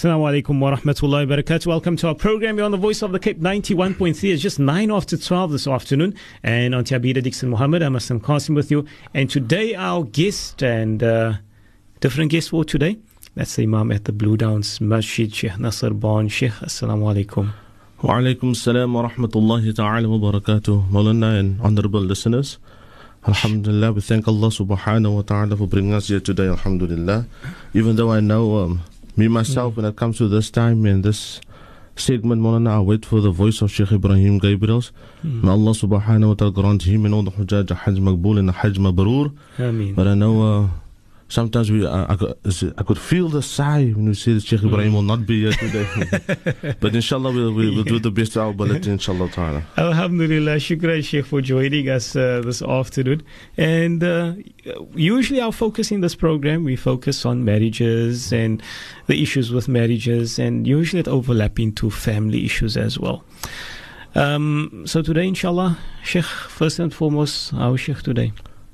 Assalamu alaikum wa rahmatullahi wa barakatuh. Welcome to our program. You're on the Voice of the Cape 91.3. It's just 9 after 12 this afternoon. And on Tiabida Dixon Muhammad, I'm Aslam Qasim with you. And today, our guest and uh, different guest for today. That's the Imam at the Blue Downs Masjid, Sheikh Nasser Ban. Sheikh, Assalamu alaikum. Wa alaikum salam wa rahmatullahi ta'ala wa barakatuh. Maulana and honorable listeners. Alhamdulillah, we thank Allah subhanahu wa ta'ala for bringing us here today, Alhamdulillah. Even though I know um, me myself, when it comes to this time and this segment, Maulana, I wait for the voice of Sheikh Ebrahim Gabriels. May Allah subhanahu wa ta'ala grant him and all the Hujjaj a Hajj Maqbool and a Hajj Mabrur. Ameen. But I know uh, sometimes we, uh, I, could, I could feel the sigh when we say that Sheikh Ebrahim will not be here today. but inshallah, we'll, we'll, do the best of our ability, inshallah ta'ala. Alhamdulillah, shukran Sheikh for joining us uh, this afternoon. And uh, usually our focus in this program, we focus on marriages and the issues with marriages, and usually it overlap into family issues as well. Um, so today, inshallah, Sheikh, first and foremost, our Sheikh today?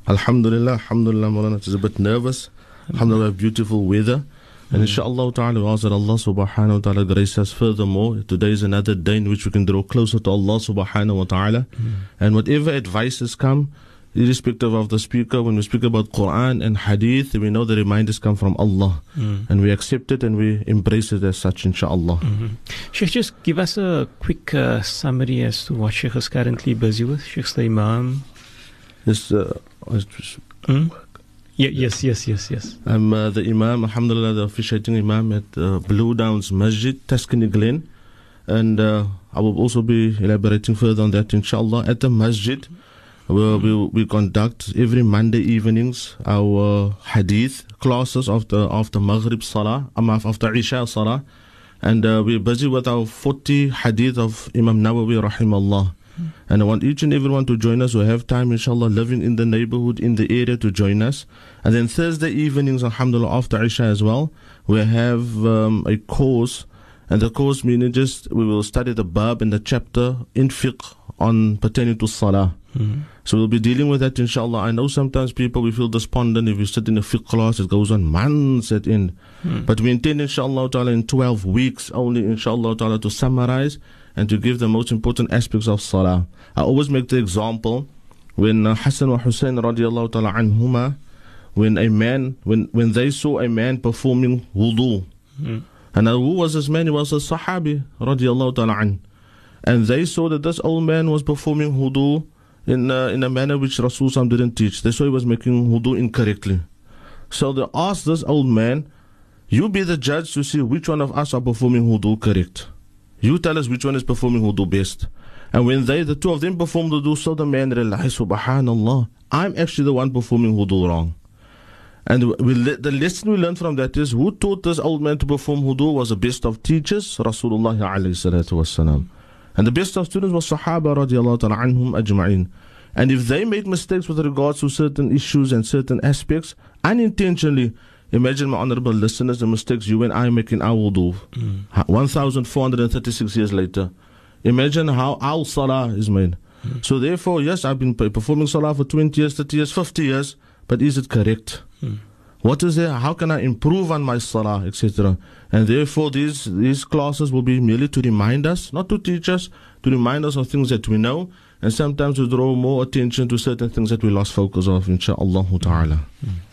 Alhamdulillah, Alhamdulillah, Maulana. It's a bit nervous. Alhamdulillah, beautiful weather. And mm. inshallah ta'ala, we ask that Allah subhanahu wa ta'ala grace us furthermore. Today is another day in which we can draw closer to Allah subhanahu wa ta'ala. Mm. And whatever advices come, irrespective of the speaker, when we speak about Quran and Hadith, we know the reminders come from Allah. Mm. And we accept it and we embrace it as such, inshallah. Mm-hmm. Sheikh, just give us a quick uh, summary as to what Sheikh is currently busy with. Sheikh's the Imam. This, uh, Hmm? Yeah, yes, yes, yes, yes. I'm uh, the Imam, Alhamdulillah, the officiating Imam at uh, Blue Downs Masjid, Tuscany Glen. And uh, I will also be elaborating further on that, inshallah. At the Masjid, we, we, we conduct every Monday evenings our hadith classes after, after Maghrib Salah, um, after Isha Salah. And uh, we're busy with our 40 hadith of Imam Nawawi, rahimallah. And I want each and everyone to join us who have time, inshallah, living in the neighborhood, in the area to join us. And then Thursday evenings, alhamdulillah, after Isha as well, we have um, a course. And the course meaning just we will study the bab and the chapter in fiqh on pertaining to salah. So we'll be dealing with that, inshallah. I know sometimes people we feel despondent if we sit in a fiqh class, it goes on months at end. But we intend, inshallah, ta'ala, in 12 weeks only, inshallah, ta'ala, to summarize and to give the most important aspects of salah. I always make the example when uh, Hassan wa Hussein radiallahu ta'ala anhuma, when a man, when, when they saw a man performing wudu, and uh, who was this man? He was a Sahabi radiallahu ta'ala an. And they saw that this old man was performing wudu in, uh, in a manner which Rasul Sam didn't teach. They saw he was making wudu incorrectly. So they asked this old man, You be the judge to see which one of us are performing wudu correct. You tell us which one is performing wudu best. And when they, the two of them performed wudu, so the man realized, Subhanallah, I'm actually the one performing wudu wrong. And we, the lesson we learned from that is who taught this old man to perform wudu was the best of teachers, Rasulullah wasalam. And the best of students was Sahaba radiallahu ta'ala anhum ajma'in. And if they made mistakes with regards to certain issues and certain aspects, unintentionally, imagine my honorable listeners, the mistakes you and I make in our wudu. Hmm. 1,436 years later. Imagine how our salah is made. Hmm. So therefore, yes, I've been performing salah for 20 years, 30 years, 50 years, but is it correct? Hmm. What is there? How can I improve on my salah, etc.? And therefore, these these classes will be merely to remind us, not to teach us, to remind us of things that we know, and sometimes to draw more attention to certain things that we lost focus of, insha'Allah ta'ala.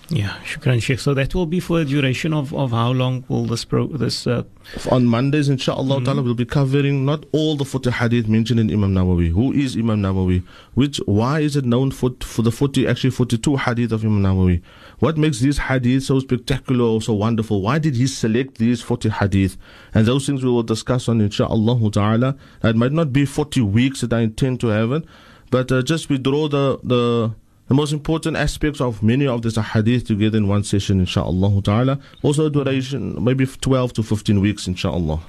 Yeah, shukran Sheikh. So that will be for a duration of, of how long will this pro, this uh, On Mondays, inshallah ta'ala, we'll be covering not all the 40 hadith mentioned in Imam Nawawi. Who is Imam Nawawi? Which, why is it known for, for the 40, actually 42 hadith of Imam Nawawi? What makes these hadith so spectacular or so wonderful? Why did he select these 40 hadith? And those things we will discuss on inshallah ta'ala. It might not be 40 weeks that I intend to have it, but uh, just we draw the, the, the most important aspects of many of these hadith together in one session, insha'Allah ta'ala. Also, duration maybe 12 to 15 weeks, insha'Allah.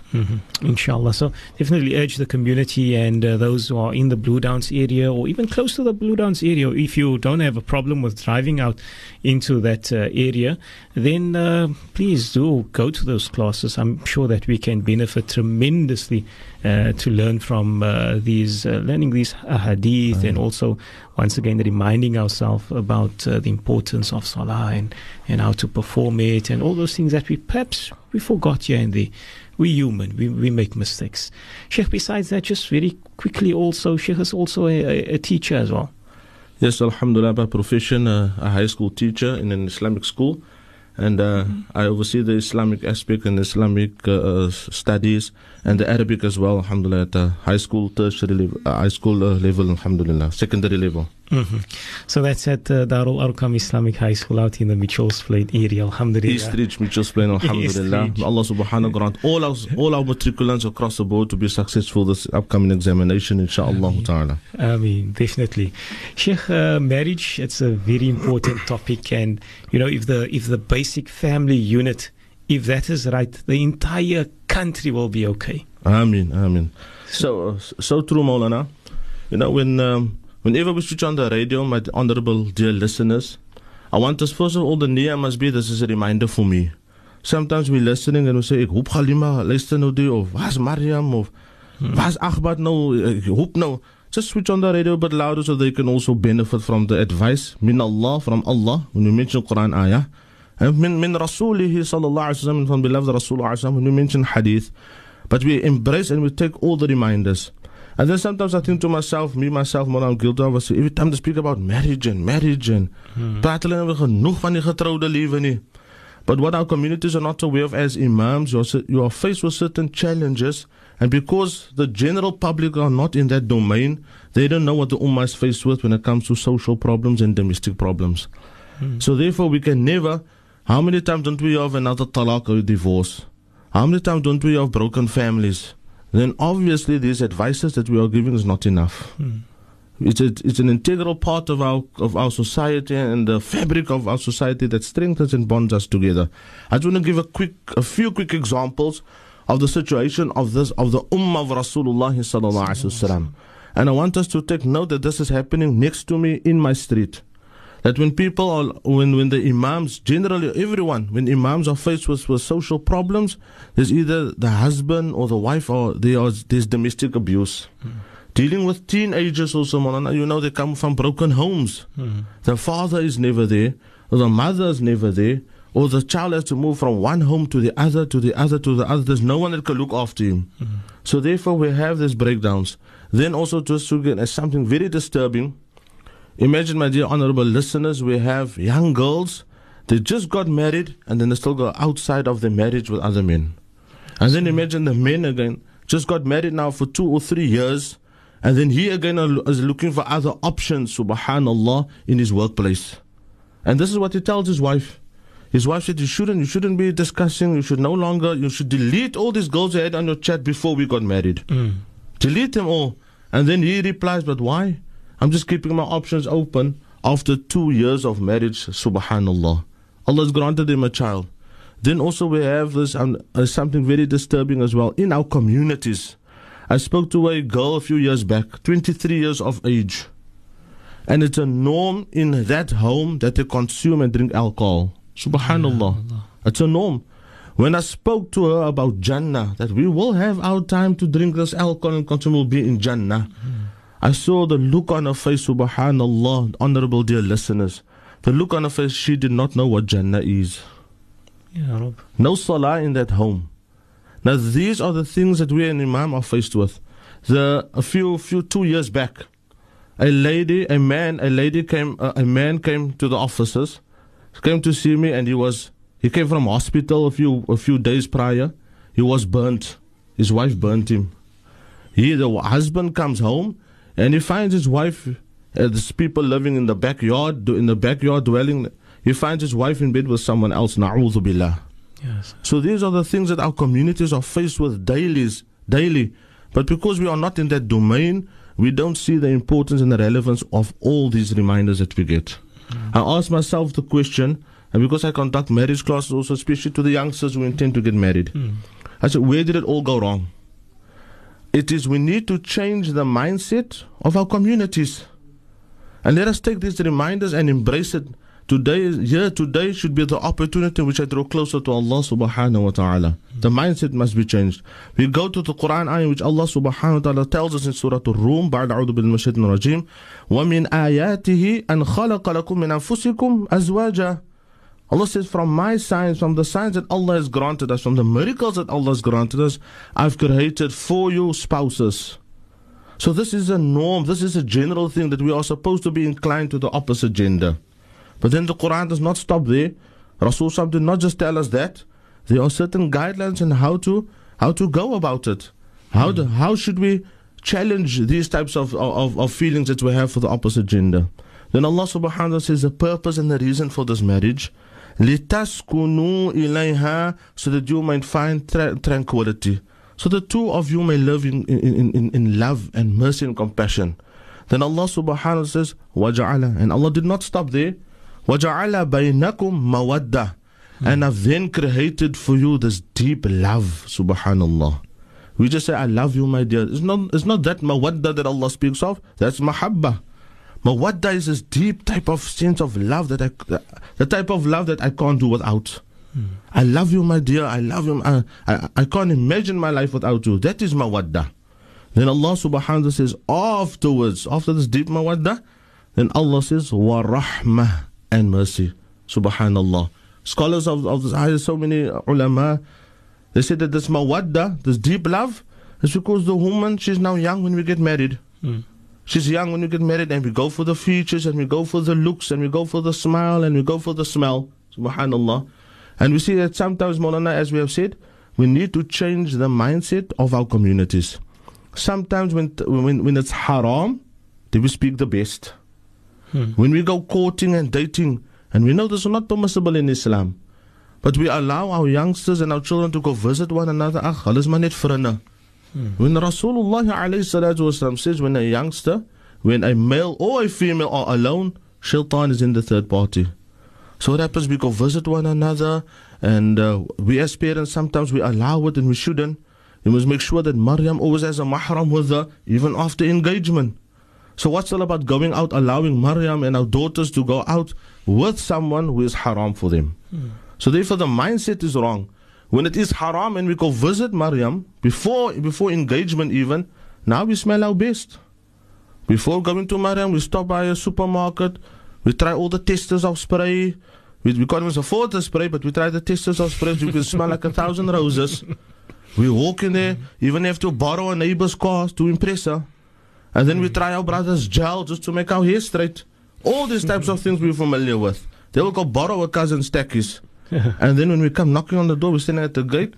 Inshallah. So definitely urge the community and uh, those who are in the Blue Downs area or even close to the Blue Downs area, if you don't have a problem with driving out into that uh, area, then uh, please do go to those classes. I'm sure that we can benefit tremendously to learn from uh, these, uh, learning these hadith and also once again reminding ourselves about uh, the importance of salah and, and how to perform it and all those things that we perhaps we forgot here and there. We're human. We, we make mistakes. Sheikh, besides that, just very quickly also, Sheikh is also a, a, a teacher as well. Yes, Alhamdulillah, by profession, uh, a high school teacher in an Islamic school. And uh, mm-hmm. I oversee the Islamic aspect and Islamic uh, studies and the Arabic as well, alhamdulillah, at the high school, tertiary level, uh, high school uh, level, alhamdulillah, secondary level. Mm-hmm. So that's at uh, Darul Arqam Islamic High School out in the Mitchells Plain area, alhamdulillah. East Ridge, Mitchells Plain, alhamdulillah. Allah subhanahu wa ta'ala all our, all our matriculants across the board to be successful this upcoming examination, inshallah ta'ala. I mean, definitely. Sheikh, uh, marriage, it's a very important topic and, you know, if the, if the basic family unit if that is right, the entire country will be okay. Amen, amen. So, so true, Maulana. You know, when um, whenever we switch on the radio, my honorable dear listeners, I want us first of all the niyyah must be this is a reminder for me. Sometimes we're listening and we say, ek hoop Halima, luister nou die of was Mariam of hmm. was Ahmad nou, ek hoop nou. Just switch on the radio a bit louder so they can also benefit from the advice min Allah from Allah when you mention Quran ayah. And min, min Rasulihi sallallahu alayhi wa sallam, from beloved Rasul sallallahu when we mention hadith, but we embrace and we take all the reminders. And then sometimes I think to myself, me, myself, what I'm guilty of, every time they speak about marriage and marriage and hmm. praat genoeg van die getrouwde leven nie. But what our communities are not aware of as imams, you are, you are faced with certain challenges, and because the general public are not in that domain, they don't know what the ummah is faced with when it comes to social problems and domestic problems. Mm. So therefore, we can never how many times don't we have another talaq or divorce? How many times don't we have broken families? Then obviously these advices that we are giving is not enough. Hmm. It's, a, it's an integral part of our of our society and the fabric of our society that strengthens and bonds us together. I just want to give a quick a few quick examples of the situation of this of the Ummah of Rasulullah sallallahu alaihi wasallam. And I want us to take note that this is happening next to me in my street that when people are, when, when the imams, generally everyone, when imams are faced with, with social problems, there's either the husband or the wife or they are, there's domestic abuse. Mm. Dealing with teenagers also, you know, they come from broken homes. Mm. The father is never there, or the mother is never there, or the child has to move from one home to the other, to the other, to the other. There's no one that can look after him. Mm. So therefore, we have these breakdowns. Then also just to get something very disturbing, Imagine, my dear honorable listeners, we have young girls, they just got married and then they still go outside of their marriage with other men. And then imagine the men again, just got married now for two or three years, and then he again is looking for other options, subhanallah, in his workplace. And this is what he tells his wife. His wife said, You shouldn't, you shouldn't be discussing, you should no longer, you should delete all these girls you had on your chat before we got married. Mm. Delete them all. And then he replies, But why? I'm just keeping my options open after two years of marriage, subhanallah. Allah has granted him a child. Then also we have this um, uh, something very disturbing as well in our communities. I spoke to a girl a few years back, 23 years of age. And it's a norm in that home that they consume and drink alcohol. Subhanallah. It's a norm. When I spoke to her about Jannah, that we will have our time to drink this alcohol and consume will be in Jannah. Mm. I saw the look on her face, subhanallah, honorable dear listeners. The look on her face, she did not know what Jannah is. Yeah, no salah in that home. Now these are the things that we and Imam are faced with. The a few few two years back, a lady, a man, a lady came, uh, a man came to the offices, came to see me, and he was he came from hospital a few a few days prior. He was burnt. His wife burnt him. He the husband comes home and he finds his wife, uh, there's people living in the backyard, in the backyard dwelling. He finds his wife in bed with someone else. Na'udhu billah. Yes. So these are the things that our communities are faced with daily, daily. But because we are not in that domain, we don't see the importance and the relevance of all these reminders that we get. Mm. I ask myself the question, and because I conduct marriage classes also, especially to the youngsters who intend to get married, mm. I said, where did it all go wrong? It is we need to change the mindset of our communities. And let us take these reminders and embrace it. Today, here today should be the opportunity in which I draw closer to Allah subhanahu wa ta'ala. The mindset must be changed. We go to the Quran ayah which Allah subhanahu wa ta'ala tells us in Surah Al-Rum, بعد أعوذ بالله الرجيم, ومن آياته أن خلق لكم من أنفسكم أزواجا Allah says, from my signs, from the signs that Allah has granted us, from the miracles that Allah has granted us, I've created for you spouses. So this is a norm, this is a general thing that we are supposed to be inclined to the opposite gender. But then the Quran does not stop there. Rasul did not just tell us that. There are certain guidelines on how to how to go about it. How do, how should we challenge these types of, of, of feelings that we have for the opposite gender? Then Allah subhanahu wa ta'ala says the purpose and the reason for this marriage. Litas kunu ilayha, so that you might find tra- tranquility. So the two of you may live in, in, in, in love and mercy and compassion. Then Allah subhanahu wa says, Waja'ala. And Allah did not stop there. Waja'ala baynakum mawadda. Hmm. And I've then created for you this deep love, subhanallah. We just say, I love you, my dear. It's not, it's not that mawadda that Allah speaks of, that's mahabbah. Mawadda is this deep type of sense of love that I, the type of love that I can't do without. Mm. I love you, my dear. I love you. I, I, I can't imagine my life without you. That is mawadda. Then Allah subhanahu wa ta'ala says, afterwards, after this deep mawadda, then Allah says, wa rahmah and mercy. Subhanallah. Scholars of, of this ayah, so many ulama, they say that this mawadda, this deep love, is because the woman, she's now young when we get married. Mm. She's young when we get married and we go for the features and we go for the looks and we go for the smile and we go for the smell. Subhanallah. And we see that sometimes, Molana, as we have said, we need to change the mindset of our communities. Sometimes when, when, when it's haram, then we speak the best. Hmm. When we go courting and dating, and we know this is not permissible in Islam, but we allow our youngsters and our children to go visit one another. Ach, hulle is maar net. Hmm. When Rasulullah والسلام, says when a youngster, when a male or a female are alone, shaitan is in the third party. So what happens? We go visit one another, and uh, we as parents sometimes we allow it and we shouldn't. We must make sure that Maryam always has a mahram with her, even after engagement. So what's all about going out, allowing Maryam and our daughters to go out with someone who is haram for them? Hmm. So therefore the mindset is wrong. When it is haram and we go visit Maryam, before before engagement even, now we smell our best. Before going to Maryam, we stop by a supermarket, we try all the testers of spray. We, we can't even afford the spray, but we try the testers of spray. We can smell like a thousand roses. We walk in there, even have to borrow a neighbor's car to impress her. And then we try our brother's gel just to make our hair straight. All these types of things we're familiar with. They will go borrow a cousin's stackies. and then when we come knocking on the door, we're standing at the gate.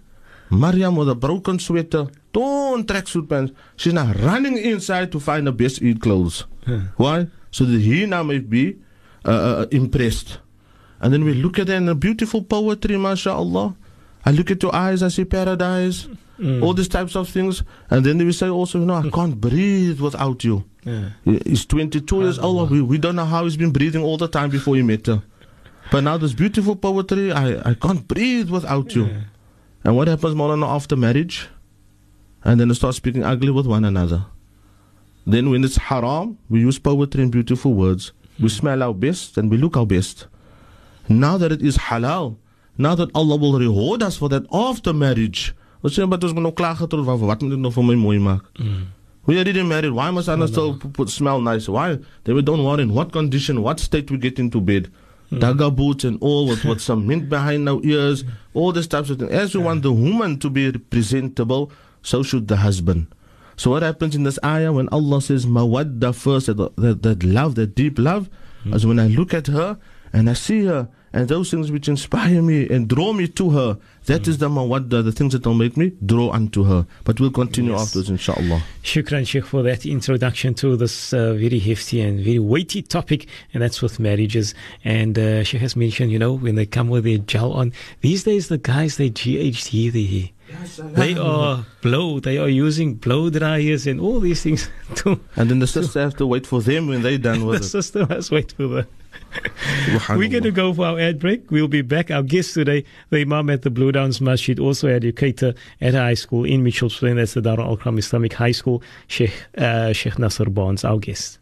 Mariam with a broken sweater, torn tracksuit pants. She's now running inside to find the best eat clothes. Why? So that he now may be uh, uh, impressed. And then we look at her in the beautiful poetry, mashallah. I look at your eyes, I see paradise. Mm. All these types of things. And then we say also, you know, I can't breathe without you. Yeah. He's 22 years old. We, we don't know how he's been breathing all the time before he met her. But now this beautiful poetry, I, I can't breathe without you. And what happens, Maulana, after marriage? And then they start speaking ugly with one another. Then when it's haram, we use poetry and beautiful words. We smell our best and we look our best. Now that it is halal, now that Allah will reward us for that after marriage, Ons sê maar ons moet nou klaar getrou van wat moet ek nog vir my mooi maak? Mm. We already married. Why must I not still put, smell nice? Why? They we don't worry in what condition, what state we get into bed. Mm. Dagga boots and all with, with some mint behind our ears, all these types of things. As we want the woman to be presentable, so should the husband. So what happens in this ayah when Allah says mawadda first, that, that, that love, that deep love, mm. as when I look at her and I see her and those things which inspire me and draw me to her. That mm. is the mawadda, the things that will make me draw unto her. But we'll continue yes. afterwards, inshallah. Shukran, Sheikh, for that introduction to this uh, very hefty and very weighty topic, and that's with marriages. And uh, Sheikh has mentioned, you know, when they come with their gel on, these days the guys, they GHD. Yes, they are blow. They are using blow dryers and all these things. To, and then the sister has to wait for them when they're done with the it. The sister has to wait for them. We're going to go for our ad break. We'll be back. Our guest today, the Imam at the Blue Downs Masjid, also educator at a high school in Mitchell's Plain. That's the Darul Arqam Islamic High School, Sheikh, uh, Sheikh Nasser Barnes, our guest.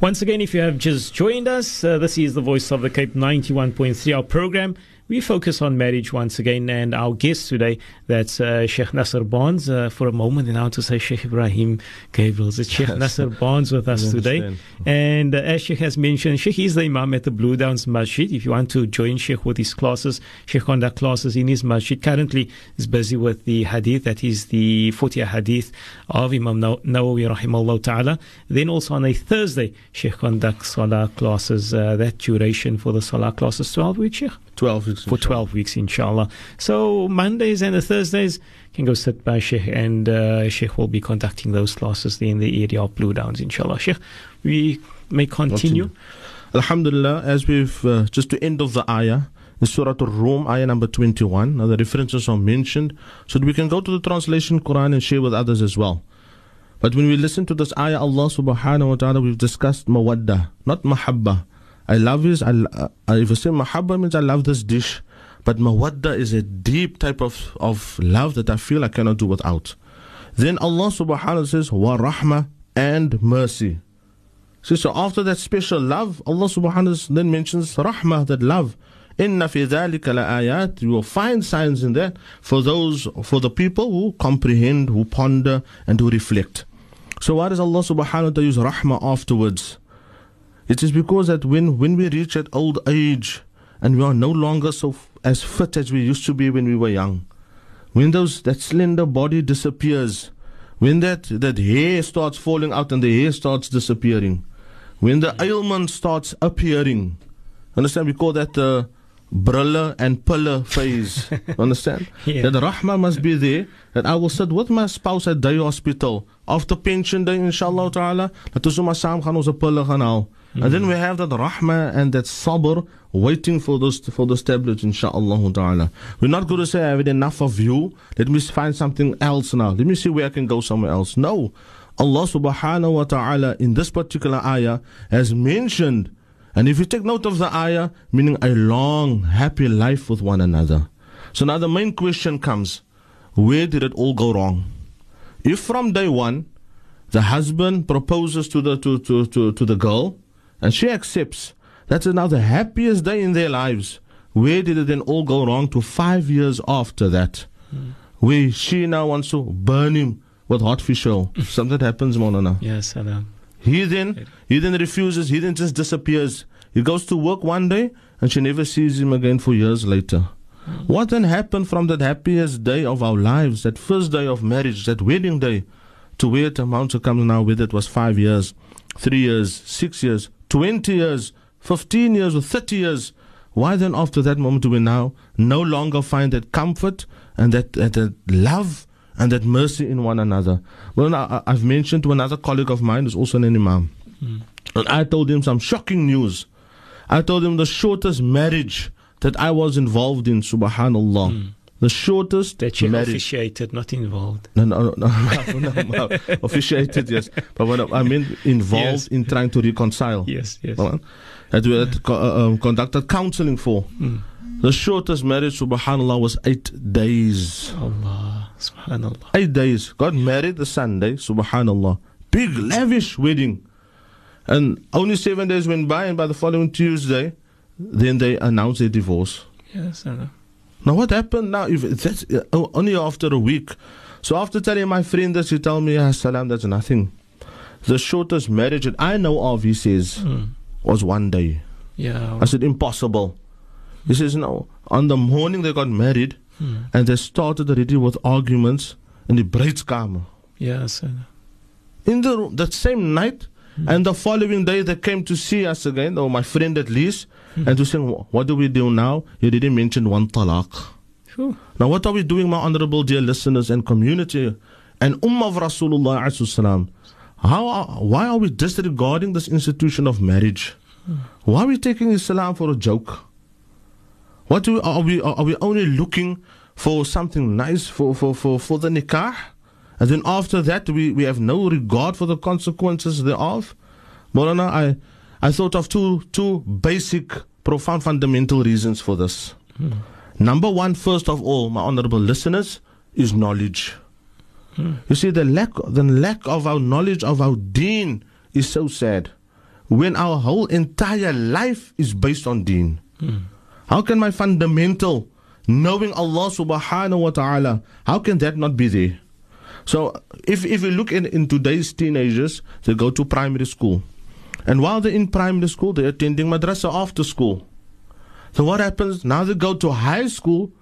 Once again, if you have just joined us, uh, this is the Voice of the Cape 91.3, our program. We focus on marriage once again, and our guest today, that's uh, Sheikh Nasser Barnes. Uh, for a moment, and now to say Sheikh Ebrahim Gabriel. It's Sheikh. Nasser Barnes with us today. And uh, as Sheikh has mentioned, Sheikh is the Imam at the Blue Downs Masjid. If you want to join Sheikh with his classes, Sheikh conduct classes in his masjid. Currently, is busy with the hadith, that is the 40th hadith of Imam Nawawi rahimahullah ta'ala. Then also on a Thursday, Sheikh conducts salah classes. Uh, that duration for the salah classes, 12 weeks, Sheikh? 12 weeks. For 12 weeks, inshallah. So Mondays and the Thursdays can go sit by Sheikh, and uh, Sheikh will be conducting those classes in the area of Blue Downs, inshallah. Sheikh, we may continue. Alhamdulillah, as we've uh, just to end of the ayah in Surah Al-Rum, ayah number 21. Now the references are mentioned so that we can go to the translation Quran and share with others as well. But when we listen to this ayah, Allah subhanahu wa ta'ala, we've discussed mawadda, not mahabba. I love this. I, uh, if I say mahabba means I love this dish, but mawadda is a deep type of, of love that I feel I cannot do without. Then Allah subhanahu wa ta'ala says, wa rahma and mercy. So, so after that special love, Allah subhanahu wa ta'ala then mentions rahmah, that love. Inna fi dhalika la ayat. You will find signs in that for those, for the people who comprehend, who ponder, and who reflect. So why does Allah subhanahu wa ta'ala use rahmah afterwards? It is because that when, when we reach that old age and we are no longer so f- as fit as we used to be when we were young, when those that slender body disappears, when that, that hair starts falling out and the hair starts disappearing, when the mm-hmm. ailment starts appearing, understand? We call that the brille and pillar phase. understand? Yeah. That rahmah must be there. That I will sit with my spouse at day hospital after pension day, inshallah ta'ala. Dat ons maar saam gaan ons 'n pille gaan haal. And then we have that rahmah and that sabr waiting for those for those tablets, inshallah ta'ala. We're not going to say I have enough of you. Let me find something else now. Let me see where I can go somewhere else. No. Allah subhanahu wa ta'ala in this particular ayah has mentioned, and if you take note of the ayah, meaning a long, happy life with one another. So now the main question comes where did it all go wrong? If from day one the husband proposes to the to, to, to, to the girl and she accepts, that's now the happiest day in their lives. Where did it then all go wrong to five years after that? Hmm. Where she now wants to burn him with hot fish oil. Something happens, Monana. Yes, salam. He then he then refuses, he then just disappears. He goes to work one day and she never sees him again for years later. Hmm. What then happened from that happiest day of our lives, that first day of marriage, that wedding day, to where it amounts to come now with it was five years, three years, six years, twenty years, fifteen years, or thirty years. Why then after that moment do we now no longer find that comfort and that, that, that love and that mercy in one another? Well, now, I- I've mentioned to another colleague of mine who's also an imam. Hmm. And I told him some shocking news. I told him the shortest marriage that I was involved in, subhanallah. Hmm. The shortest That you marriage. officiated, not involved. No, no, no, no. Officiated, yes. But what I mean, involved in trying to reconcile. Yes, yes. That we had uh, um, conducted counseling for. Mm. The shortest marriage, subhanallah, was eight days. Allah, subhanallah. Eight days. Got married the Sunday, subhanallah. Big, lavish wedding. And only seven days went by, and by the following Tuesday, then they announced their divorce. Yes, salam. Now, what happened now? If that's uh, only after a week. So, after telling my friend this, he told me, ah, Salam, that's nothing. The shortest marriage that I know of, he says, Mm. was one day. Yeah. I said, impossible. He says, no. On the morning they got married, Mm. and they started already with arguments and the bruidskamer. Yeah, salam. In the room, that same night, and the following day they came to see us again, or my friend at least, and to say, what do we do now? You didn't mention one talaq. Phew. Now, what are we doing, my honorable dear listeners and community and Ummah of Rasulullah? How are, why are we disregarding this institution of marriage? Why are we taking Islam for a joke? What do we, are we are we only looking for something nice for, for, for, for the nikah? And then after that, we, we have no regard for the consequences thereof? Molana, I, I thought of two, two basic, profound, fundamental reasons for this. Number one, first of all, my honorable listeners, is knowledge. You see, the lack, the lack of our knowledge of our deen is so sad. when our whole entire life is based on deen? How can my fundamental knowing Allah subhanahu wa ta'ala, how can that not be there? So if, if we look in, in today's teenagers, they go to primary school. And while they're in primary school, they're attending madrasa after school. So what happens? Now they go to high school,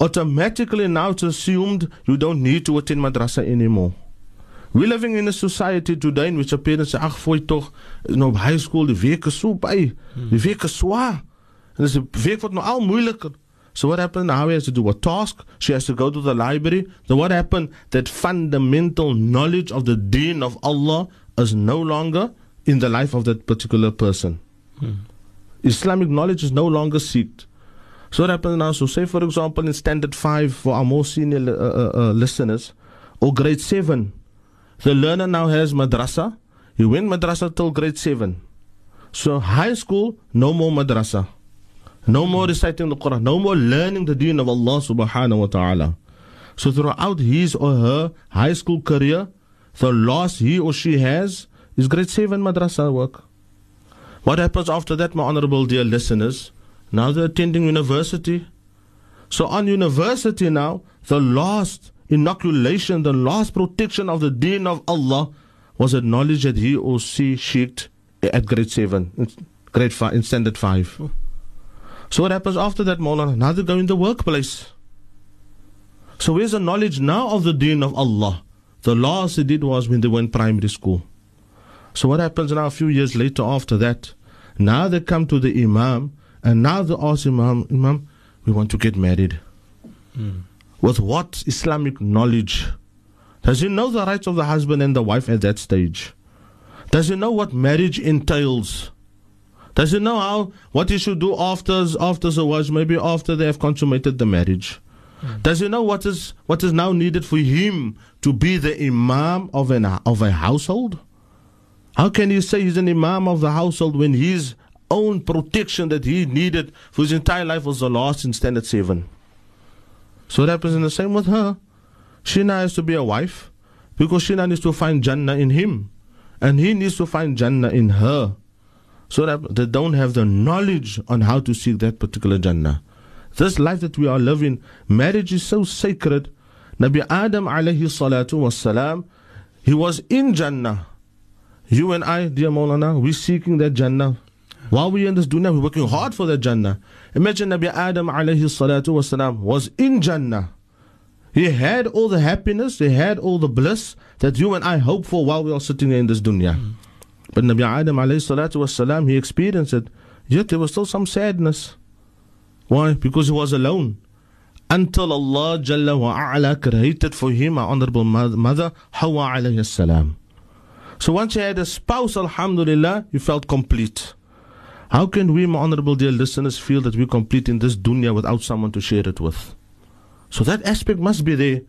automatically now it's assumed you don't need to attend madrasa anymore. We're living in a society today in which a parents say, ag, fooi toch, nou high school, die week is so by, hmm. die week is zwaar. En dis 'n week wat nou al moeiliker. So what happened? Now he has to do a task. She has to go to the library. So what happened? That fundamental knowledge of the deen of Allah is no longer in the life of that particular person. Islamic knowledge is no longer sought. So what happens now? So say for example in standard five for our more senior uh, uh, uh, listeners, or grade seven, the learner now has madrasa. He went madrasa till grade seven. So high school, no more madrasa. No more reciting the Quran. No more learning the deen of Allah subhanahu wa ta'ala. So throughout his or her high school career, the loss he or she has is grade 7 madrasa work. What happens after that, my honorable dear listeners? Now they're attending university. So on university now, the last inoculation, the last protection of the deen of Allah was a knowledge that he or she shirked at grade 7, in grade 5, in standard 5. So what happens after that, Maulana? Now they go in the workplace. So where's the knowledge now of the deen of Allah? The last they did was when they went primary school. So what happens now a few years later after that? Now they come to the Imam and now they ask Imam, Imam, we want to get married. Hmm. With what Islamic knowledge? Does he know the rights of the husband and the wife at that stage? Does he know what marriage entails? Does he know how what he should do after after the was maybe after they have consummated the marriage? Hmm. Does he know what is what is now needed for him to be the imam of an of a household? How can you say he's an imam of the household when his own protection that he needed for his entire life was the last in standard seven? So it happens in the same with her. She now has to be a wife because she now needs to find Jannah in him. And he needs to find Jannah in her. So that they don't have the knowledge on how to seek that particular Jannah. This life that we are living, marriage is so sacred. Nabi Adam alayhi salatu was salam, he was in Jannah. You and I, dear Maulana, we're seeking that Jannah. While we're in this dunya, we're working hard for that Jannah. Imagine Nabi Adam alayhi salatu was salam was in Jannah. He had all the happiness, he had all the bliss that you and I hope for while we are sitting in this dunya. But Nabi Adam alayhi salatu was salam, he experienced it. Yet there was still some sadness. Why? Because he was alone. Until Allah Jalla wa A'la created for him our honorable mother, Hawa alayhi salam. So once you had a spouse, Alhamdulillah, you felt complete. How can we, my honorable dear listeners, feel that we're complete in this dunya without someone to share it with? So that aspect must be there.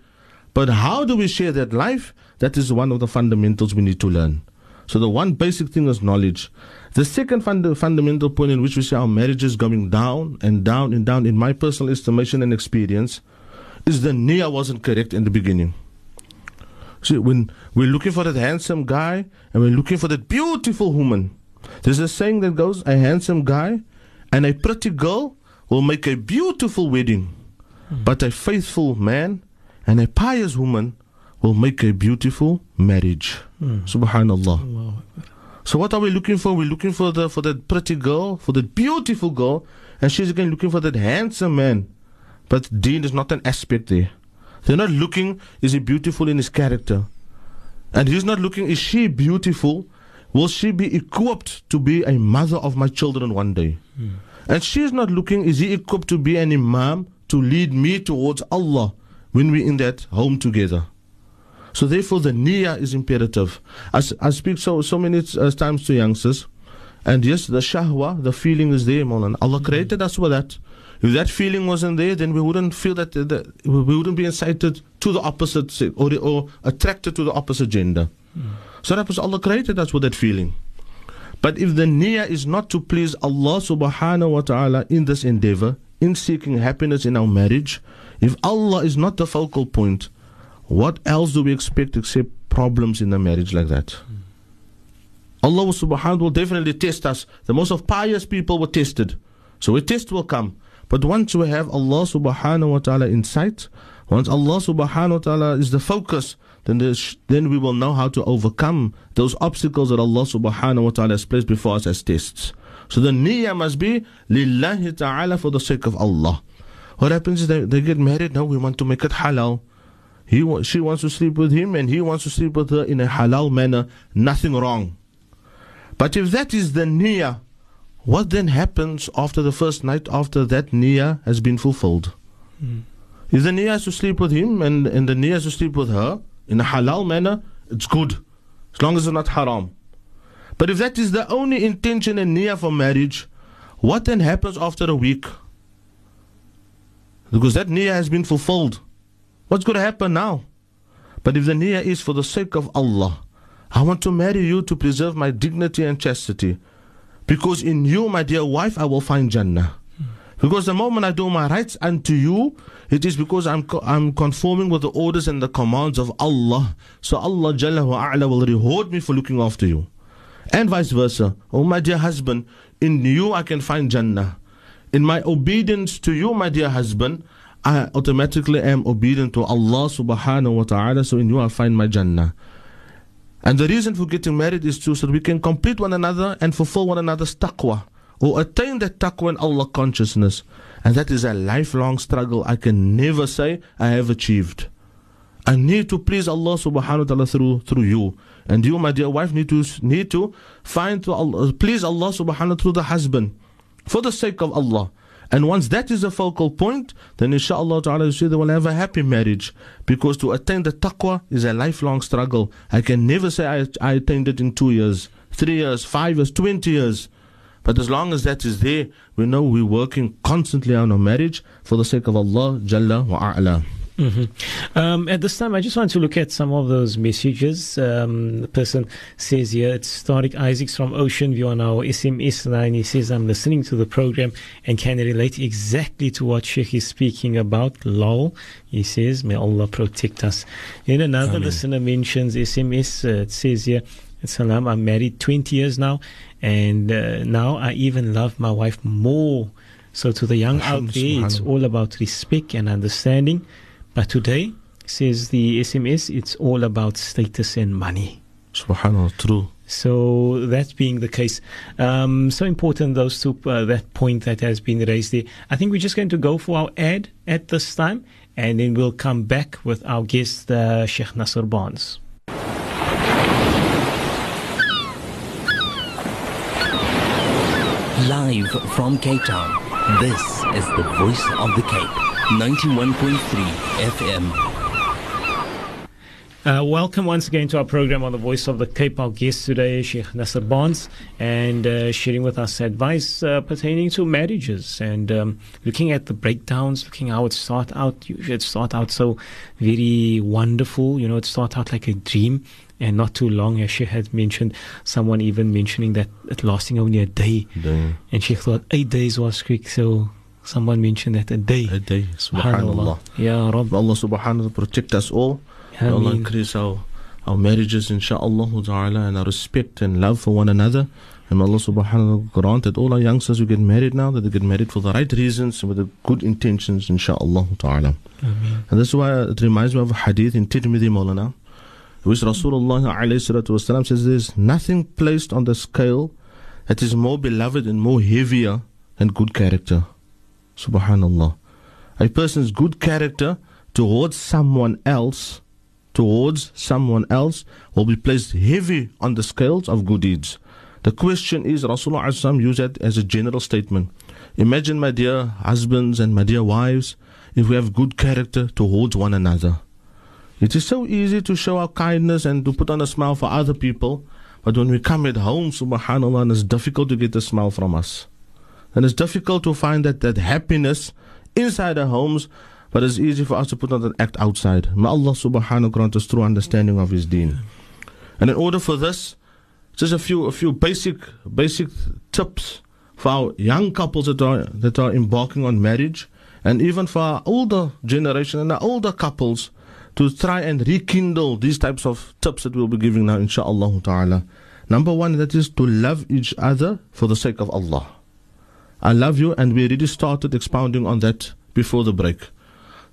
But how do we share that life? That is one of the fundamentals we need to learn. So the one basic thing is knowledge. The second funda- fundamental point in which we see our marriages going down and down and down, in my personal estimation and experience, is the niyyah wasn't correct in the beginning. See, when we're looking for that handsome guy and we're looking for that beautiful woman, there's a saying that goes, a handsome guy and a pretty girl will make a beautiful wedding, but a faithful man and a pious woman will make a beautiful marriage. Hmm. Subhanallah. So what are we looking for? We're looking for the for that pretty girl, for that beautiful girl, and she's again looking for that handsome man. But deen is not an aspect there. They're not looking, is he beautiful in his character? And he's not looking, is she beautiful? Will she be equipped to be a mother of my children one day? And she's not looking, is he equipped to be an imam to lead me towards Allah when we're in that home together? So therefore, the niyyah is imperative. i speak so so many uh, times to youngsters, and yes, the shahwa, the feeling is there, Mawlana. Allah created us with that. If that feeling wasn't there, then we wouldn't feel that, that we wouldn't be incited to the opposite or, or attracted to the opposite gender. Hmm. So that was Allah created us with that feeling. But if the niyyah is not to please Allah subhanahu wa ta'ala in this endeavor, in seeking happiness in our marriage, if Allah is not the focal point, what else do we expect except problems in a marriage like that? Hmm. Allah subhanahu will definitely test us. The most of pious people were tested. So a test will come. But once we have Allah subhanahu wa ta'ala in sight, once Allah subhanahu wa ta'ala is the focus, then, then we will know how to overcome those obstacles that Allah subhanahu wa ta'ala has placed before us as tests. So the niyyah must be lillahi ta'ala for the sake of Allah. What happens is they, they get married, now we want to make it halal. He, she wants to sleep with him and he wants to sleep with her in a halal manner. Nothing wrong. But if that is the niyyah, what then happens after the first night after that niyyah has been fulfilled? Mm. If the niyyah is to sleep with him and, and the niyyah is to sleep with her in a halal manner, it's good. As long as it's not haram. But if that is the only intention and niyyah for marriage, what then happens after a week? Because that niyyah has been fulfilled. What's going to happen now? But if the niyyah is for the sake of Allah, I want to marry you to preserve my dignity and chastity. Because in you, my dear wife, I will find Jannah. Because the moment I do my rights unto you, it is because I'm I'm conforming with the orders and the commands of Allah. So Allah Jalla wa A'la will reward me for looking after you. And vice versa. Oh my dear husband, in you I can find Jannah. In my obedience to you, my dear husband, I automatically am obedient to Allah subhanahu wa ta'ala. So in you I find my Jannah. And the reason for getting married is to so that we can complete one another and fulfill one another's taqwa or attain that taqwa and Allah consciousness. And that is a lifelong struggle I can never say I have achieved. I need to please Allah subhanahu wa ta'ala through through you. And you, my dear wife, need to need to find to Allah, please Allah subhanahu wa ta'ala through the husband. For the sake of Allah. And once that is a focal point, then inshallah ta'ala they will have a happy marriage. Because to attain the taqwa is a lifelong struggle. I can never say I, I attained it in two years, three years, five years, twenty years. But as long as that is there, we know we're working constantly on our marriage for the sake of Allah Jalla wa A'la. Mm-hmm. Um, at this time, I just want to look at some of those messages. Um, the person says here, it's Tariq Isaacs from Ocean View on our SMS line. He says, I'm listening to the program and can relate exactly to what Sheikh is speaking about. Lol. He says, may Allah protect us. Then another Amen. listener mentions SMS. Uh, it says here, Salam, I'm married 20 years now, and uh, now I even love my wife more. So to the young out there, it's all about respect and understanding. But today, says the SMS, it's all about status and money. Subhanallah, true. So that being the case, um, so important those two uh, that point that has been raised there. I think we're just going to go for our ad at this time, and then we'll come back with our guest uh, Sheikh Nasser Barnes. Live from Cape Town, this is the voice of the Cape. 91.3 FM. Uh, welcome once again to our program on the Voice of the Cape. Our guest today, is Sheikh Nasser Bonds and uh, sharing with us advice uh, pertaining to marriages and um, looking at the breakdowns, looking how it start out. Usually, it start out so very wonderful. You know, it start out like a dream, and not too long. As she had mentioned, someone even mentioning that it lasting only a day, day. and she thought eight days was quick. So Someone mentioned that a day. A day. Subhanallah. Ya Rabb. Allah subhanahu wa protect us all. Ameen. Allah increase our, our marriages insha'Allah ta'ala and our respect and love for one another. And Allah subhanahu wa grant that all our youngsters who get married now, that they get married for the right reasons and with the good intentions, insha'Allah ta'ala. Ameen. And that's why it reminds me of a hadith in Tirmidhi Maulana, which Rasulullah alayhi wasalam says there's nothing placed on the scale that is more beloved and more heavier than good character. Subhanallah. A person's good character towards someone else, towards someone else, will be placed heavy on the scales of good deeds. The question is, Rasulullah used it as a general statement. Imagine, my dear husbands and my dear wives, if we have good character towards one another. It is so easy to show our kindness and to put on a smile for other people, but when we come at home, subhanAllah, it's difficult to get a smile from us then it's difficult to find that, that happiness inside our homes, but it's easy for us to put on that act outside. May Allah subhanahu wa taala grant us true understanding of His deen. And in order for this, just a few a few basic basic tips for our young couples that are that are embarking on marriage, and even for our older generation and our older couples to try and rekindle these types of tips that we'll be giving now, inshallah ta'ala. Number one, that is to love each other for the sake of Allah. I love you, and we already started expounding on that before the break.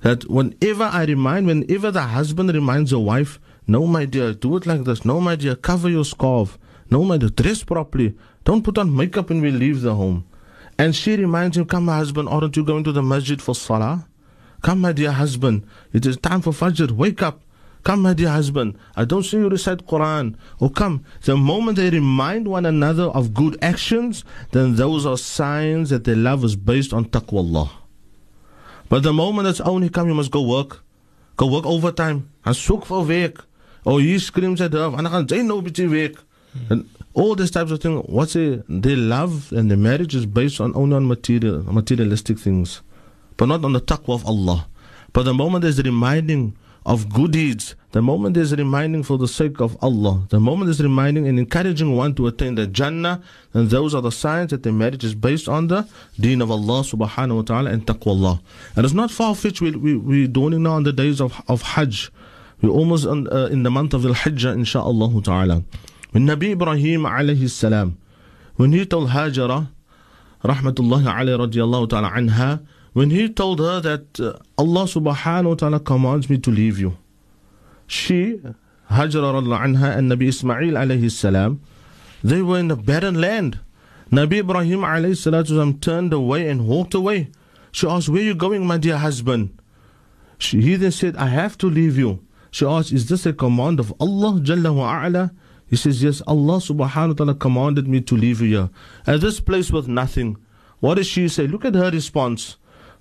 That whenever I remind, whenever the husband reminds the wife, no, my dear, do it like this. No, my dear, cover your scarf. No, my dear, dress properly. Don't put on makeup when we leave the home. And she reminds him, Come, my husband, aren't you going to the masjid for salah? Come, my dear husband, it is time for Fajr. Wake up. Come, my dear husband, I don't see you recite Quran. Or come. The moment they remind one another of good actions, then those are signs that their love is based on taqwa Allah. But the moment it's only come, you must go work. Go work overtime. And soek for werk. Or oh, he screams at her, and I can't say no bietjie werk. And all these types of things, what's it? Their love and their marriage is based on only on material, materialistic things, but not on the taqwa of Allah. But the moment there's reminding of good deeds, the moment there's reminding for the sake of Allah, the moment there's reminding and encouraging one to attain the Jannah, then those are the signs that the marriage is based on the deen of Allah subhanahu wa ta'ala and taqwa Allah. And it's not far fetched, we, we, we're dawning now on the days of, of Hajj. We're almost on, uh, in the month of Al Hijjah, insha'Allah ta'ala. When Nabi Ibrahim alayhi salam, when he told Hajara, rahmatullahi alayhi radiallahu ta'ala anha, when he told her that uh, Allah subhanahu wa ta'ala commands me to leave you, she, radiallahu anha and Nabi Ismail alayhi salam, they were in a barren land. Nabi Ibrahim alayhi salatu turned away and walked away. She asked, Where are you going, my dear husband? She, he then said, I have to leave you. She asked, Is this a command of Allah Jalla wa'ala? He says, Yes, Allah subhanahu wa ta'ala commanded me to leave you here. At this place with nothing. What does she say? Look at her response.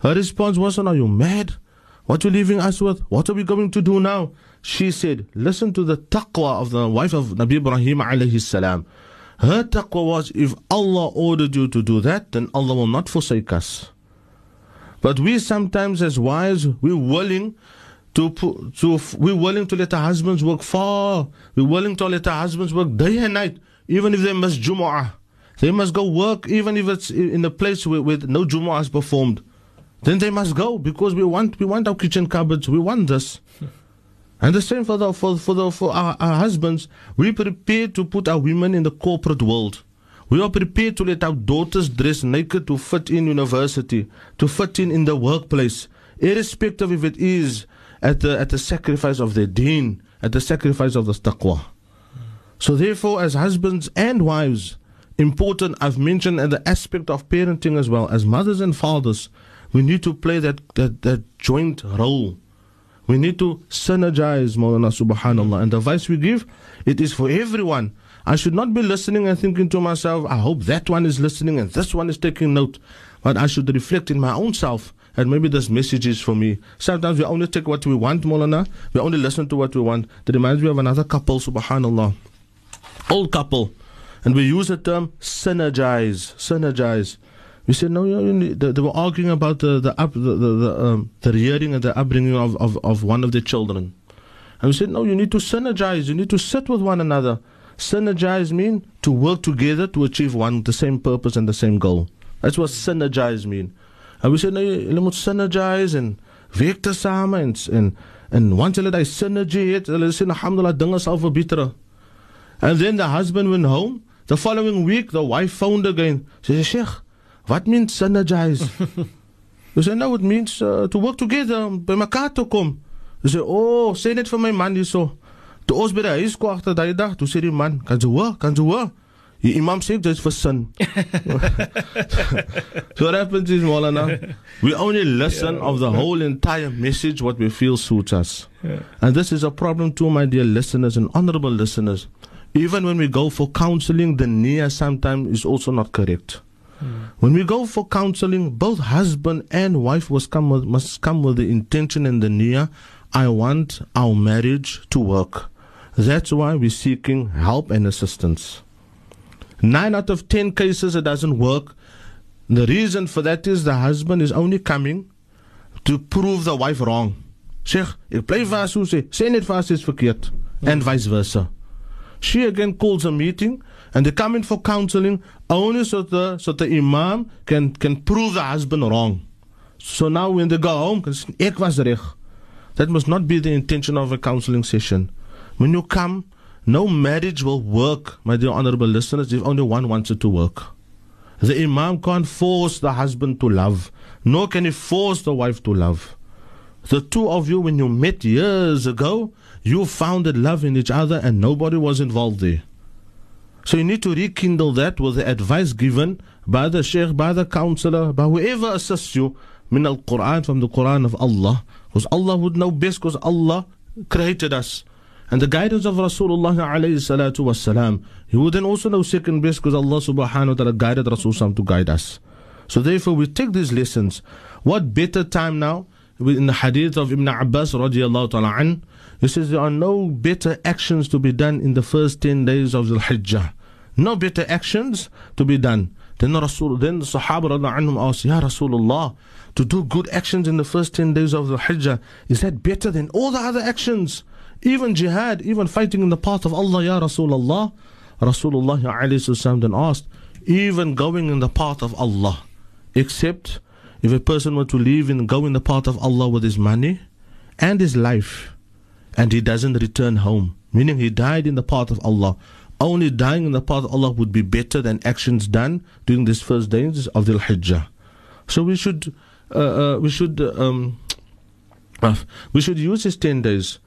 Her response wasn't, Are you mad? What are you leaving us with? What are we going to do now? She said, Listen to the taqwa of the wife of Nabi Ibrahim salam. Her taqwa was, If Allah ordered you to do that, then Allah will not forsake us. But we sometimes, as wives, we're willing to, to we're willing to let our husbands work far. We're willing to let our husbands work day and night, even if they must Jumu'ah. They must go work, even if it's in a place where, where no Jumu'ah is performed. Then they must go because we want we want our kitchen cupboards. We want this. And the same for the for for the for our, our husbands. We prepare to put our women in the corporate world. We are prepared to let our daughters dress naked to fit in university, to fit in in the workplace, irrespective if it is at the at the sacrifice of their deen, at the sacrifice of the taqwa. So therefore, as husbands and wives, important I've mentioned at the aspect of parenting as well, as mothers and fathers, we need to play that that, that joint role. We need to synergize, Mawlana Subhanallah. And the advice we give, it is for everyone. I should not be listening and thinking to myself, I hope that one is listening and this one is taking note. But I should reflect in my own self and maybe this message is for me. Sometimes we only take what we want, Molana. We only listen to what we want. That reminds me of another couple, subhanallah. Old couple. And we use the term synergize. Synergize. We said, no, you know, they, they were arguing about the, the, up, the, the, the, um, the rearing and the upbringing of, of, of one of their children. And we said, no, you need to synergize. You need to sit with one another. Synergize means to work together to achieve one, the same purpose and the same goal. That's what synergize means. And we sê nou hulle moet synergize en werk te en en once hulle daai synergy het, hulle sê alhamdulillah dinge sal verbeter. And then the husband went home. The following week the wife phoned again. She said, "Sheikh, what means synergize?" we said, "No, it means uh, to work together, by mekaar te kom." Ze sê, "Oh, sê net vir my man hierso." Toe ons by die huis kwam agter daai dag, toe sê die man, "Kan jy hoor? Kan jy hoor?" Die imam sê dit is vir sin. so what happens is Molana, we only listen yeah. of the whole entire message what we feel suits us. Yeah. And this is a problem too, my dear listeners and honorable listeners. Even when we go for counseling, the niyyah sometimes is also not correct. Mm. When we go for counseling, both husband and wife must come with, must come with the intention and the niyyah. I want our marriage to work. That's why we're seeking help and assistance. Nine out of ten cases it doesn't work. The reason for that is the husband is only coming to prove the wife wrong. Ek bly vir so sê, sê net vir is verkeerd mm. and vice versa. She again calls a meeting and they come in for counseling only so the so the imam can can prove the husband wrong. So now when they go home, ek was reg. That must not be the intention of a counseling session. When you come No marriage will work, my dear honorable listeners, if only one wants it to work. The Imam can't force the husband to love, nor can he force the wife to love. The two of you, when you met years ago, you founded love in each other and nobody was involved there. So you need to rekindle that with the advice given by the sheikh, by the counselor, by whoever assists you min al Quran from the Quran of Allah. Because Allah would know best because Allah created us. And the guidance of Rasulullah alayhi salatu he would then also know second best because Allah subhanahu wa ta'ala guided Rasul to guide us. So therefore we take these lessons. What better time now? In the hadith of Ibn Abbas radiallahu ta'ala an, he says there are no better actions to be done in the first 10 days of the Hijjah. No better actions to be done. Then the Rasul, then the Sahaba anhum asked, Ya Rasulullah, to do good actions in the first 10 days of the Hijjah, is that better than all the other actions? Even jihad, even fighting in the path of Allah, Ya Rasulullah. Rasulullah then asked, even going in the path of Allah, except if a person were to leave and go in the path of Allah with his money and his life, and he doesn't return home, meaning he died in the path of Allah, only dying in the path of Allah would be better than actions done during these first days of the Hijjah. So we should uh, uh, we should um, uh, we should use these ten days.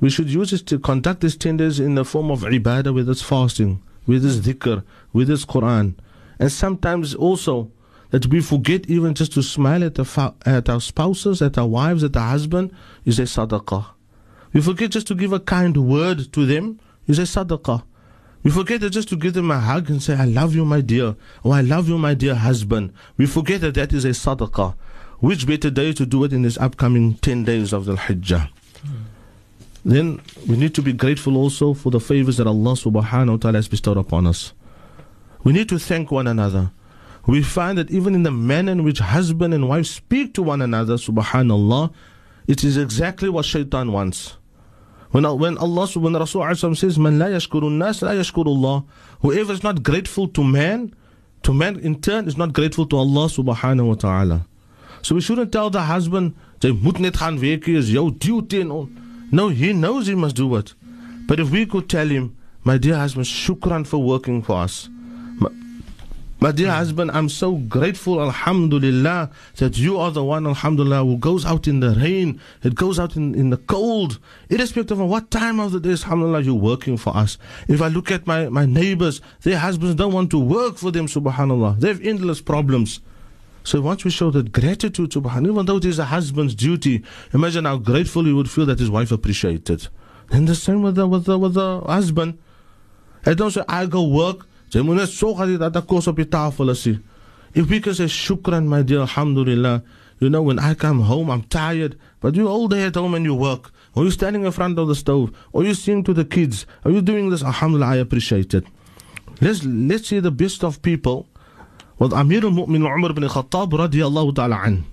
We should use this to conduct these ten days in the form of ibadah, with its fasting, with its dhikr, with its Quran, and sometimes also that we forget even just to smile at, the, at our spouses, at our wives, at our husband is a sadaqah. We forget just to give a kind word to them is a sadaqah. We forget just to give them a hug and say, I love you, my dear, or I love you, my dear husband. We forget that that is a sadaqah. Which better day to do it in this upcoming 10 days of the Hijjah? Then we need to be grateful also for the favors that Allah subhanahu wa ta'ala has bestowed upon us. We need to thank one another. We find that even in the manner in which husband and wife speak to one another, subhanallah, it is exactly what shaitan wants. When, when Allah when Rasul says, Man la yashkurun nas, la yashkurullah. Whoever is not grateful to man, to man in turn is not grateful to Allah subhanahu wa ta'ala. So we shouldn't tell the husband, jy moet net gaan werk, is jou duty and all. No, he knows he must do it. But if we could tell him, my dear husband, shukran for working for us. My, dear husband, I'm so grateful, alhamdulillah, that you are the one, alhamdulillah, who goes out in the rain, it goes out in, in the cold, irrespective of what time of the day, alhamdulillah, you're working for us. If I look at my, my neighbors, their husbands don't want to work for them, subhanallah. They have endless problems. So once we show that gratitude, subhanAllah, even though it is a husband's duty, imagine how grateful he would feel that his wife appreciated. And the same with the, with the, with the husband. And don't say, I go work. If we can say shukran, my dear, alhamdulillah, you know, when I come home, I'm tired, but you all day at home and you work, or you're standing in front of the stove, or you're singing to the kids, Are you're doing this, alhamdulillah, I appreciate it. Let's, let's see the best of people. Was Amir al-Mu'min Umar ibn Khattab radiallahu ta'ala an.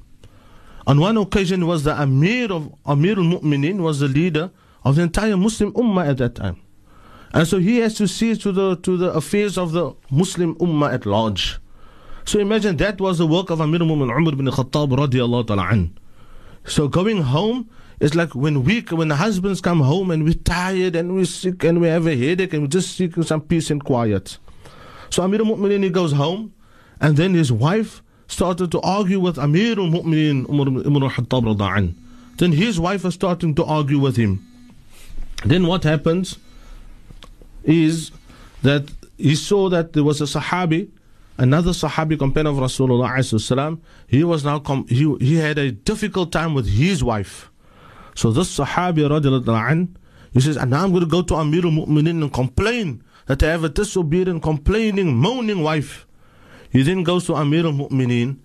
On one occasion was the Amir of Amir al-Mu'minin was the leader of the entire Muslim Ummah at that time. And so he has to see to the to the affairs of the Muslim Ummah at large. So imagine that was the work of Amir al-Mu'min Umar ibn Khattab radiallahu ta'ala an. So going home is like when we when the husbands come home and we're tired and we're sick and we have a headache and we just seek some peace and quiet. So Amir al-Mu'minin goes home and then his wife started to argue with Amir al-Mu'minin Umar ibn al-Khattab Then his wife was starting to argue with him. Then what happens is that he saw that there was a Sahabi, another Sahabi companion of Rasulullah he was now com- he, he had a difficult time with his wife. So this Sahabi radiallahu he says, and now I'm going to go to Amir al-Mu'minin and complain that I have a disobedient, complaining, moaning wife. He then goes to Amir al Mu'mineen.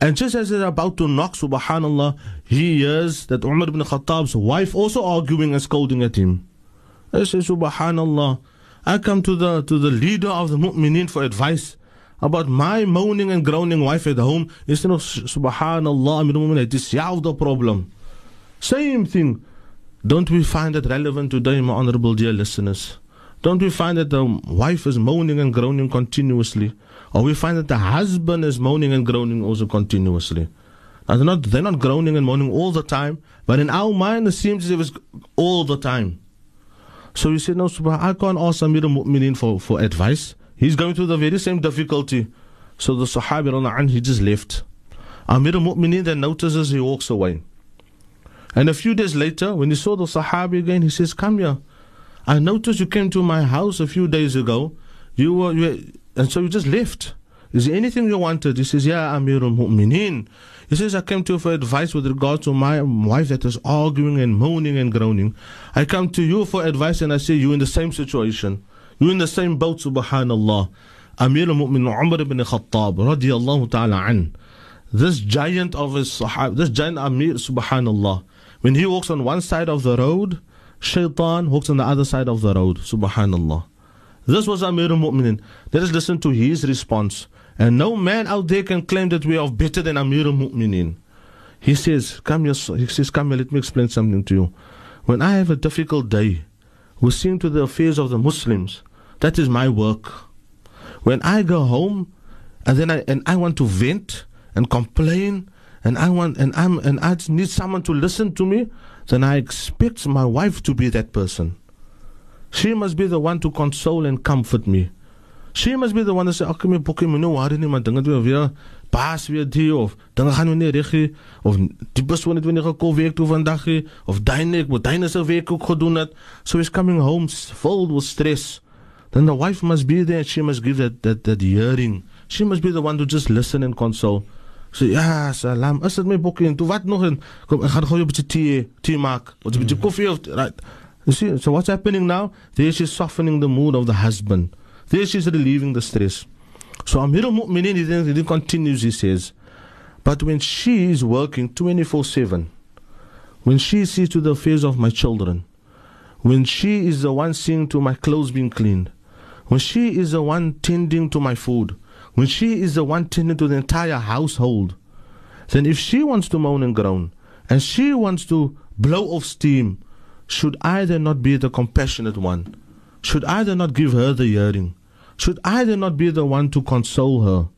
And just as they're about to knock, subhanAllah, he hears that Umar ibn Khattab's wife also arguing and scolding at him. I say, subhanAllah, I come to the, to the leader of the mu'mineen for advice about my moaning and groaning wife at home. Instead of, oh, subhanAllah, Amir al-Mu'mineen, it is the problem. Same thing. Don't we find it relevant today, my honorable dear listeners? Don't we find that the wife is moaning and groaning continuously? Or we find that the husband is moaning and groaning also continuously. Now they're not, they're not groaning and moaning all the time, but in our mind it seems as if it's all the time. So he said, No, Subhan, I can't ask Amir al Mu'mineen for, for advice. He's going through the very same difficulty. So the Sahabi, he just left. Amir al Mu'mineen then notices he walks away. And a few days later, when he saw the Sahabi again, he says, Come here. I noticed you came to my house a few days ago. You were, you were and so you just left. Is there anything you wanted? He says, Yeah, Amir al Mu'mineen. He says, I came to you for advice with regard to my wife that is arguing and moaning and groaning. I come to you for advice and I say, You in the same situation. You're in the same boat, subhanallah. Amir al Mu'mineen Umar ibn Khattab, radiallahu ta'ala an. This giant of his sahab, this giant Amir, subhanallah. When he walks on one side of the road, shaitan walks on the other side of the road, subhanallah. This was Amir al-Mu'minin. Let us listen to his response. And no man out there can claim that we are better than Amir al-Mu'minin. He says, come here, he says, come here, let me explain something to you. When I have a difficult day, we seeing to the affairs of the Muslims. That is my work. When I go home and then I and I want to vent and complain and I want and I'm and I need someone to listen to me, then I expect my wife to be that person. She must be the one to console and comfort me. She must be the one to say, "Ag my boekie moet nou worry nie, maar dinge doen weer paas weer die of dinge gaan nie reg nie of die persoon het weer nie gekom werk toe vandag nie of dyne ek moet dyne se werk ook gedoen het. So he's coming home filled with stress. Then the wife must be there and she must give that that that hearing. She must be the one to just listen and console. So ja, salam. Is dit my boekie en toe wat nog en kom ek gaan gou 'n bietjie tee, tee maak. Wat 'n bietjie koffie of right. You see, so what's happening now? There she's softening the mood of the husband. There is relieving the stress. So Amir al-Mu'minin, he then, he then continues, he says, but when she is working 24-7, when she sees to the affairs of my children, when she is the one seeing to my clothes being cleaned, when she is the one tending to my food, when she is the one tending to the entire household, then if she wants to moan and groan, and she wants to blow off steam, should I then not be the compassionate one? Should I then not give her the hearing? Should I then not be the one to console her?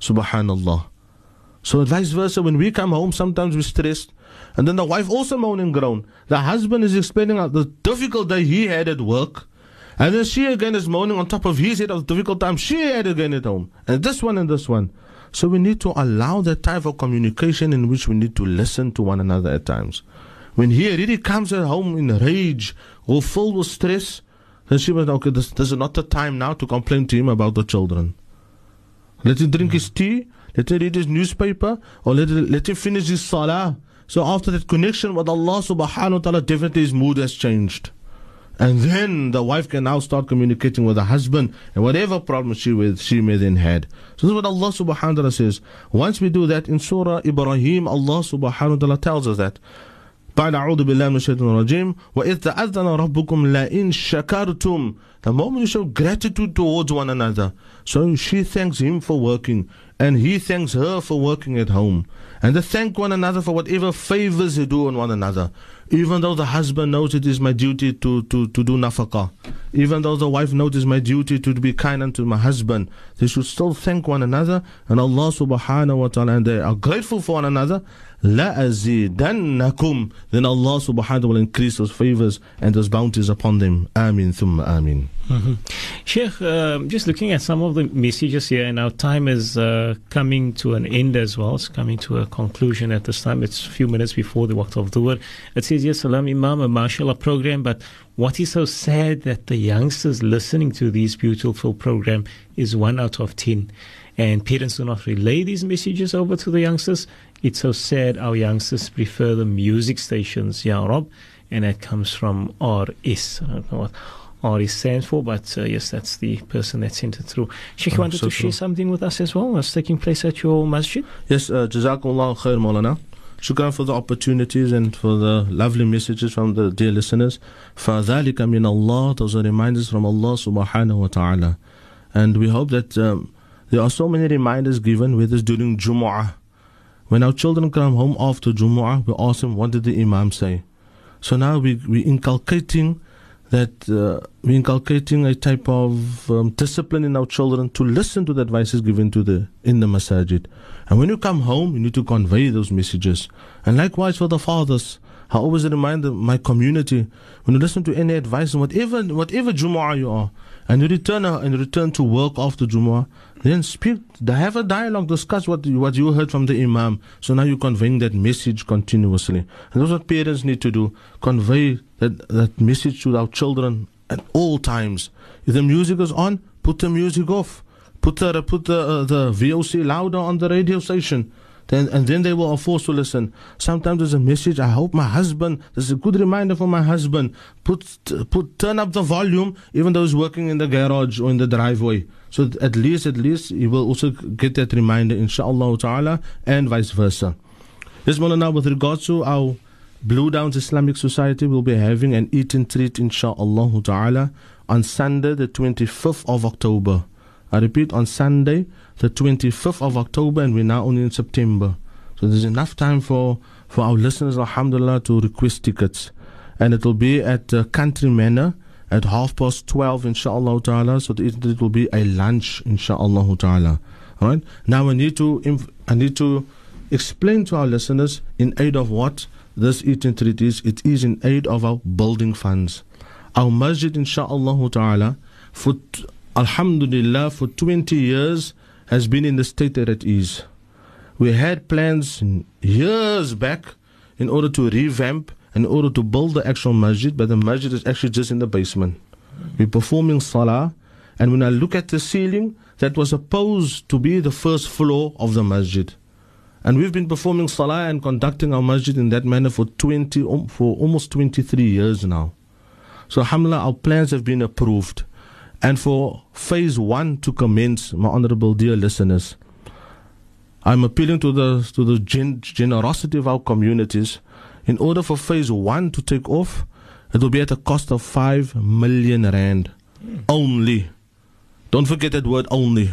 Subhanallah. So vice versa, when we come home, sometimes we're stressed, and then the wife also moan and groan. The husband is explaining the difficult day he had at work, and then she again is moaning on top of his head of the difficult time she had again at home, and this one and this one. So we need to allow that type of communication in which we need to listen to one another at times. When he really comes at home in rage or full with stress, then she must okay, this, this is not the time now to complain to him about the children. Let him drink his tea, let him read his newspaper, or let, him- let him finish his salah. So after that connection with Allah subhanahu wa ta'ala, definitely his mood has changed. And then the wife can now start communicating with the husband and whatever problem she with she may then had. So this is what Allah subhanahu wa ta'ala says. Once we do that in Surah Ibrahim, Allah subhanahu wa ta'ala tells us that. بعد أعوذ بالله من الشيطان الرجيم وإذ تأذن ربكم لئن شكرتم The moment you show gratitude towards one another So she thanks him for working And he thanks her for working at home And they thank one another for whatever favors they do on one another Even though the husband knows it is my duty to, to, to do nafaqah Even though the wife knows it is my duty to be kind unto my husband They should still thank one another And Allah subhanahu wa ta'ala And they are grateful for one another La azidannakum. Then Allah subhanahu wa ta'ala will increase those favors and those bounties upon them. Amin thumma amin. Mm-hmm. Sheikh, uh, just looking at some of the messages here, and our time is uh, coming to an end as well. It's coming to a conclusion at this time. It's a few minutes before the waqt of word. It says, Yes, Salam Imam, a mashallah program, but what is so sad that the youngsters listening to this beautiful program is one out of ten. And parents do not relay these messages over to the youngsters. It's so sad our youngsters prefer the music stations, Ya Rob, and that comes from RS. I don't know what RS stands for, but uh, yes, that's the person that sent it through. Sheikh, you Oh, wanted so to share true. something with us as well? That's taking place at your masjid? Yes, uh, Jazakumullah khair Maulana. Shukran for the opportunities and for the lovely messages from the dear listeners. فَذَلِكَ مِنَ Allah Those are reminders from Allah subhanahu wa ta'ala. And we hope that um, there are so many reminders given, whether it's during Jumu'ah. when our children come home after Jumu'ah, we ask them, what did the Imam say? So now we, we're inculcating that uh, we're inculcating a type of um, discipline in our children to listen to the advices given to the in the masajid. And when you come home, you need to convey those messages. And likewise for the fathers, I always remind my community when you listen to any advice, whatever whatever Jumu'ah you are, and you return uh, and return to work after Jumu'ah, then speak, have a dialogue, discuss what what you heard from the Imam. So now you're conveying that message continuously, and that's what parents need to do: convey that that message to our children at all times. If the music is on, put the music off. Put the put the uh, the VOC louder on the radio station. Then, and then they were forced to listen. Sometimes there's a message. I hope my husband. There's a good reminder for my husband. Put put turn up the volume, even though he's working in the garage or in the driveway. So at least at least you will also get that reminder, inshallah ta'ala, and vice versa. Yes, Molana, with regards to our Blue Downs Islamic Society, we'll be having an eat and treat, inshallah ta'ala, on Sunday, the 25th of October. I repeat, on Sunday, the 25th of October, and we're now only in September. So there's enough time for, for our listeners, alhamdulillah, to request tickets. And it will be at uh, Country Manor at half past 12, inshallah ta'ala. So it, it will be a lunch, inshallah ta'ala. All right. Now I need to, I need to explain to our listeners in aid of what this eating treat is. It is in aid of our building funds. Our masjid, inshallah ta'ala, for Alhamdulillah, for 20 years has been in the state that it is. We had plans years back in order to revamp, in order to build the actual masjid, but the masjid is actually just in the basement. We're performing salah, and when I look at the ceiling, that was supposed to be the first floor of the masjid. And we've been performing salah and conducting our masjid in that manner for 20, for almost 23 years now. So, alhamdulillah, our plans have been approved and for phase one to commence, my honorable dear listeners, I'm appealing to the to the gen- generosity of our communities. In order for phase one to take off, it will be at a cost of five million rand only. Don't forget that word only,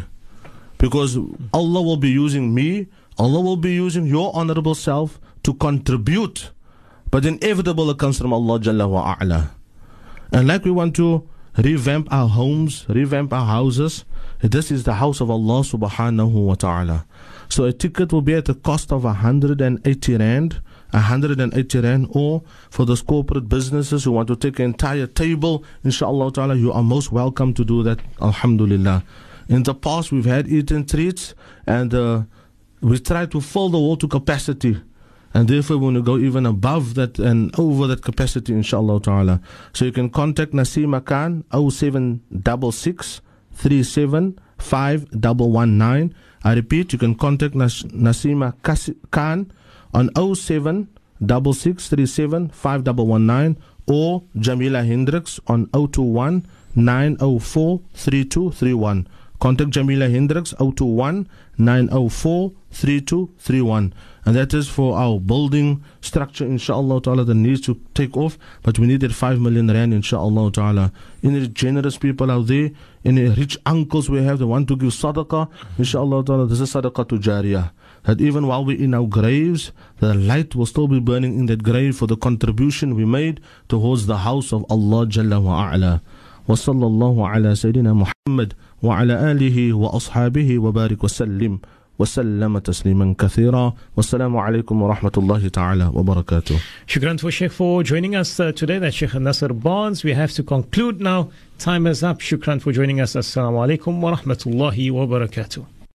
because Allah will be using me. Allah will be using your honorable self to contribute, but inevitable it comes from Allah Jalla wa A'la. And like we want to revamp our homes, revamp our houses. This is the house of Allah subhanahu wa ta'ala. So a ticket will be at a cost of 180 rand, 180 rand, or for those corporate businesses who want to take an entire table, inshallah ta'ala, you are most welcome to do that, alhamdulillah. In the past, we've had eating treats, and uh, we try to fill the wall to capacity. And therefore we want to go even above that and over that capacity inshallah ta'ala. So you can contact Nasima Khan 0766 375 I repeat you can contact Nas- Nasima Khan on 0766 or Jamila Hendricks on 021 904 3231 contact Jamila Hendricks 021 904 3231 and that is for our building structure. Inshallah ta'ala that needs to take off but we needed 5 million rand inshallah ta'ala. Any generous people out there any rich uncles we have that want to give sadaqah inshallah ta'ala this is sadaqah to jariyah that even while we're in our graves the light will still be burning in that grave for the contribution we made towards the house of Allah Jalla wa A'la وصلى الله على سيدنا محمد وعلى آله وأصحابه وبارك وسلم وسلم تسليما كثيرا والسلام عليكم ورحمة الله تعالى وبركاته Shukran to Sheikh for joining us uh, today. That's Sheikh Nasser Barnes. We have to conclude now. Time is up. Shukran for joining us. Assalamu alaikum wa rahmatullahi wa barakatuh.